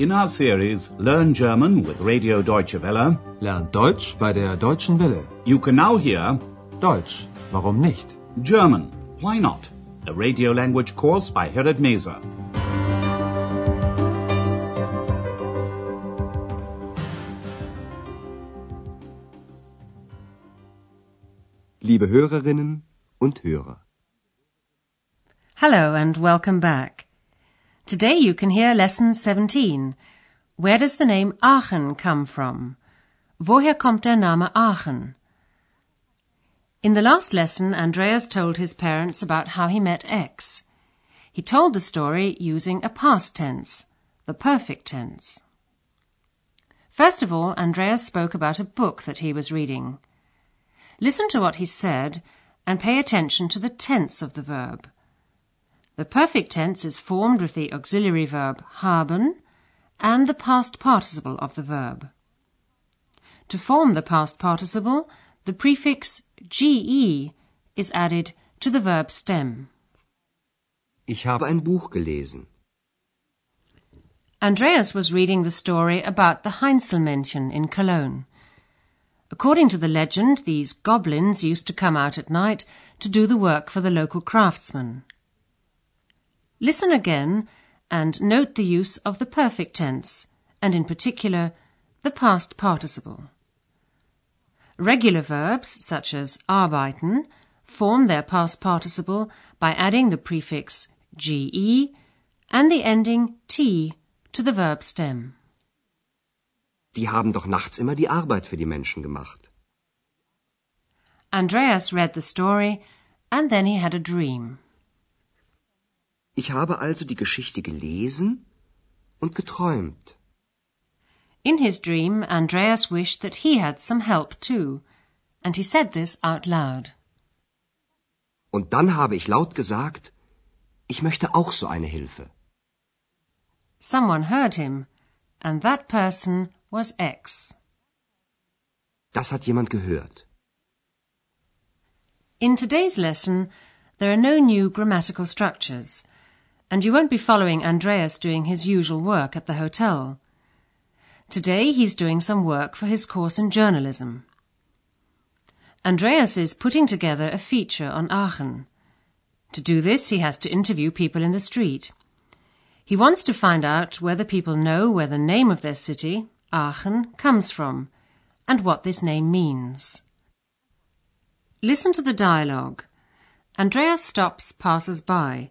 In our series Learn German with Radio Deutsche Welle, Lernt Deutsch bei der Deutschen Welle. you can now hear Deutsch, warum nicht? German, Why Not? A radio language course by Herrad Meese. Liebe Hörerinnen und Hörer. Hello and welcome back. Today you can hear lesson 17. Where does the name Aachen come from? Woher kommt der Name Aachen? In the last lesson, Andreas told his parents about how he met X. He told the story using a past tense, the perfect tense. First of all, Andreas spoke about a book that he was reading. Listen to what he said and pay attention to the tense of the verb. The perfect tense is formed with the auxiliary verb haben and the past participle of the verb. To form the past participle, the prefix ge is added to the verb stem. Ich habe ein Buch gelesen. Andreas was reading the story about the Heinzelmännchen in Cologne. According to the legend, these goblins used to come out at night to do the work for the local craftsmen. Listen again and note the use of the perfect tense, and in particular, the past participle. Regular verbs, such as arbeiten, form their past participle by adding the prefix ge and the ending t to the verb stem. Die haben doch nachts immer die Arbeit für die Menschen gemacht. Andreas read the story and then he had a dream. Ich habe also die Geschichte gelesen und geträumt. In his dream, Andreas wished that he had some help too, and he said this out loud. Und dann habe ich laut gesagt, ich möchte auch so eine Hilfe. Someone heard him, and that person was X. Das hat jemand gehört. In today's lesson, there are no new grammatical structures, and you won't be following Andreas doing his usual work at the hotel. Today he's doing some work for his course in journalism. Andreas is putting together a feature on Aachen. To do this, he has to interview people in the street. He wants to find out whether people know where the name of their city, Aachen, comes from, and what this name means. Listen to the dialogue. Andreas stops passers by.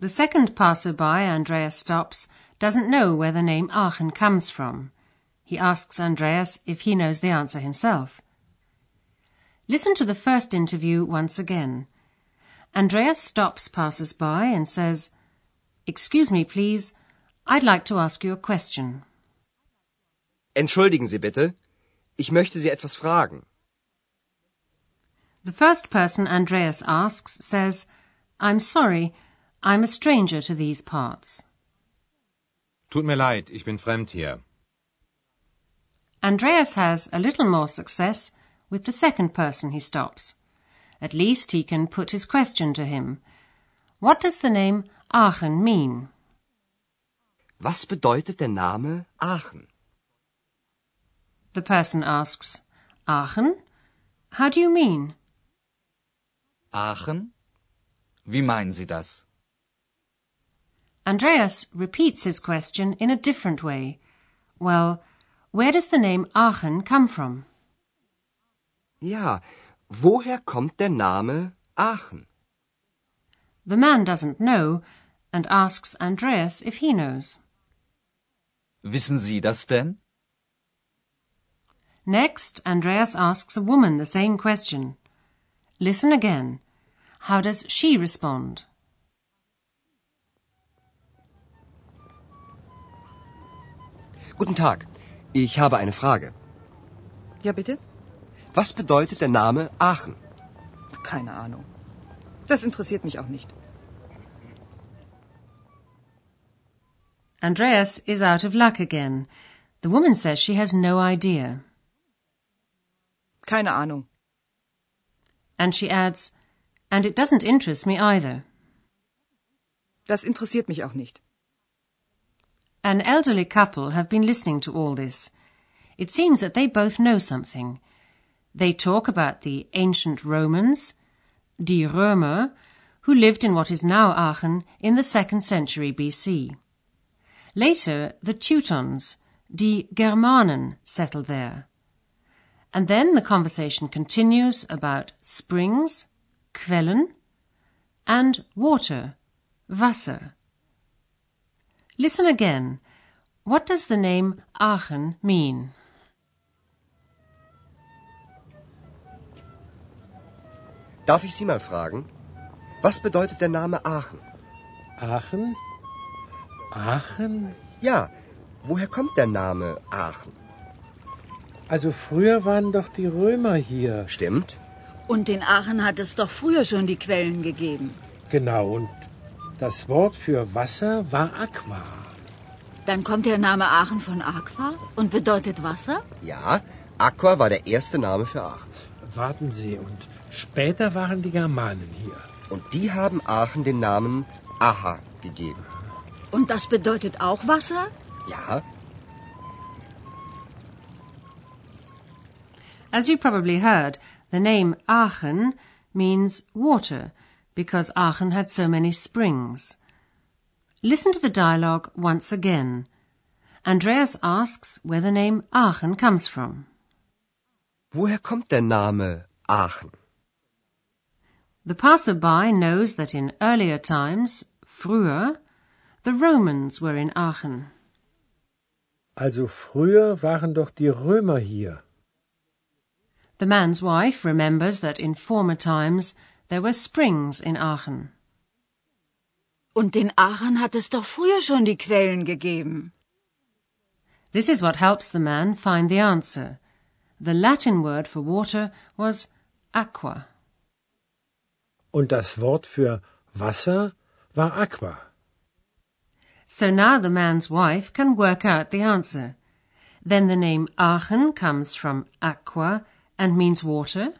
The second passerby Andreas stops doesn't know where the name Aachen comes from. He asks Andreas if he knows the answer himself. Listen to the first interview once again. Andreas stops passers by and says, Excuse me, please. I'd like to ask you a question. Entschuldigen Sie bitte, ich möchte Sie etwas fragen. The first person Andreas asks says, I'm sorry, I'm a stranger to these parts. Tut mir leid, ich bin fremd hier. Andreas has a little more success with the second person he stops. At least he can put his question to him. What does the name Aachen mean? Was bedeutet der Name Aachen? The person asks, Aachen? How do you mean? Aachen? Wie meinen Sie das? Andreas repeats his question in a different way. Well, where does the name Aachen come from? Ja, woher kommt der Name Aachen? The man doesn't know and asks Andreas if he knows. Wissen Sie das denn? Next, Andreas asks a woman the same question. Listen again. How does she respond? Guten Tag. Ich habe eine Frage. Ja, bitte? Was bedeutet der Name Aachen? Keine Ahnung. Das interessiert mich auch nicht. Andreas is out of luck again. The woman says she has no idea. Keine Ahnung. And she adds, and it doesn't interest me either. Das interessiert mich auch nicht. An elderly couple have been listening to all this. It seems that they both know something. They talk about the ancient Romans, die Römer, who lived in what is now Aachen in the second century BC. Later, the Teutons, die Germanen, settled there. And then the conversation continues about springs, Quellen, and water, Wasser. Listen again. What does the name Aachen mean? Darf ich Sie mal fragen? Was bedeutet der Name Aachen? Aachen? Aachen? Ja, woher kommt der Name Aachen? Also früher waren doch die Römer hier. Stimmt? Und in Aachen hat es doch früher schon die Quellen gegeben. Genau, und das Wort für Wasser war Aqua. Dann kommt der Name Aachen von Aqua und bedeutet Wasser? Ja, Aqua war der erste Name für Aachen. Warten Sie, und später waren die Germanen hier. Und die haben Aachen den Namen Aha gegeben. Und das bedeutet auch Wasser? Ja, As you probably heard, the name Aachen means water because Aachen had so many springs. Listen to the dialogue once again. Andreas asks where the name Aachen comes from. woher kommt der Name Aachen? The passer-by knows that in earlier times, früher, the Romans were in Aachen. Also früher waren doch die Römer hier. The man's wife remembers that in former times there were springs in Aachen. Und in Aachen hat es doch früher schon die Quellen gegeben. This is what helps the man find the answer. The Latin word for water was aqua. Und das Wort für Wasser war Aqua. So now the man's wife can work out the answer. Then the name Aachen comes from aqua and means water.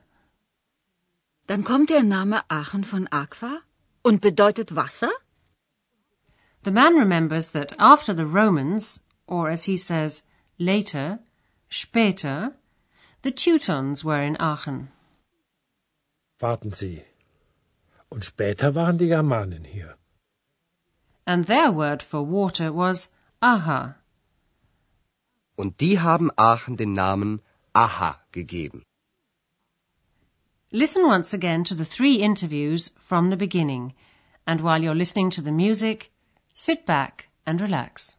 Dann kommt der Name Aachen von Aqua und bedeutet Wasser? The man remembers that after the Romans, or as he says, later, später, the Teutons were in Aachen. Warten Sie. Und später waren die Germanen hier. And their word for water was aha. Und die haben Aachen den Namen Aha gegeben. Listen once again to the three interviews from the beginning, and while you're listening to the music, sit back and relax.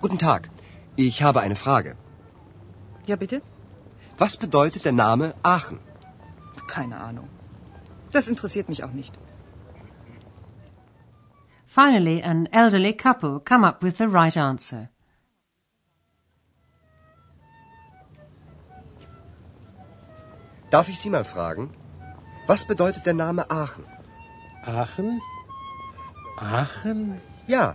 Guten Tag. Ich habe eine Frage. Ja, bitte? Was bedeutet der Name Aachen? Keine Ahnung. Das interessiert mich auch nicht. Finally, an elderly couple come up with the right answer. Darf ich Sie mal fragen? Was bedeutet der Name Aachen? Aachen? Aachen? Ja,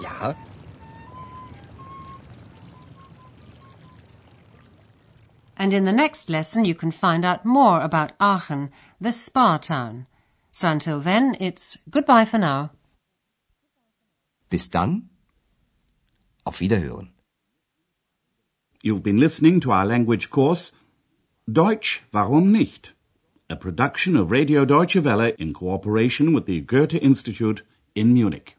Ja, And in the next lesson you can find out more about Aachen, the spa town. So until then, it's goodbye for now. bis dann. Auf Wiederhören. You've been listening to our language course Deutsch, warum nicht? A production of Radio Deutsche Welle in cooperation with the Goethe Institute in Munich.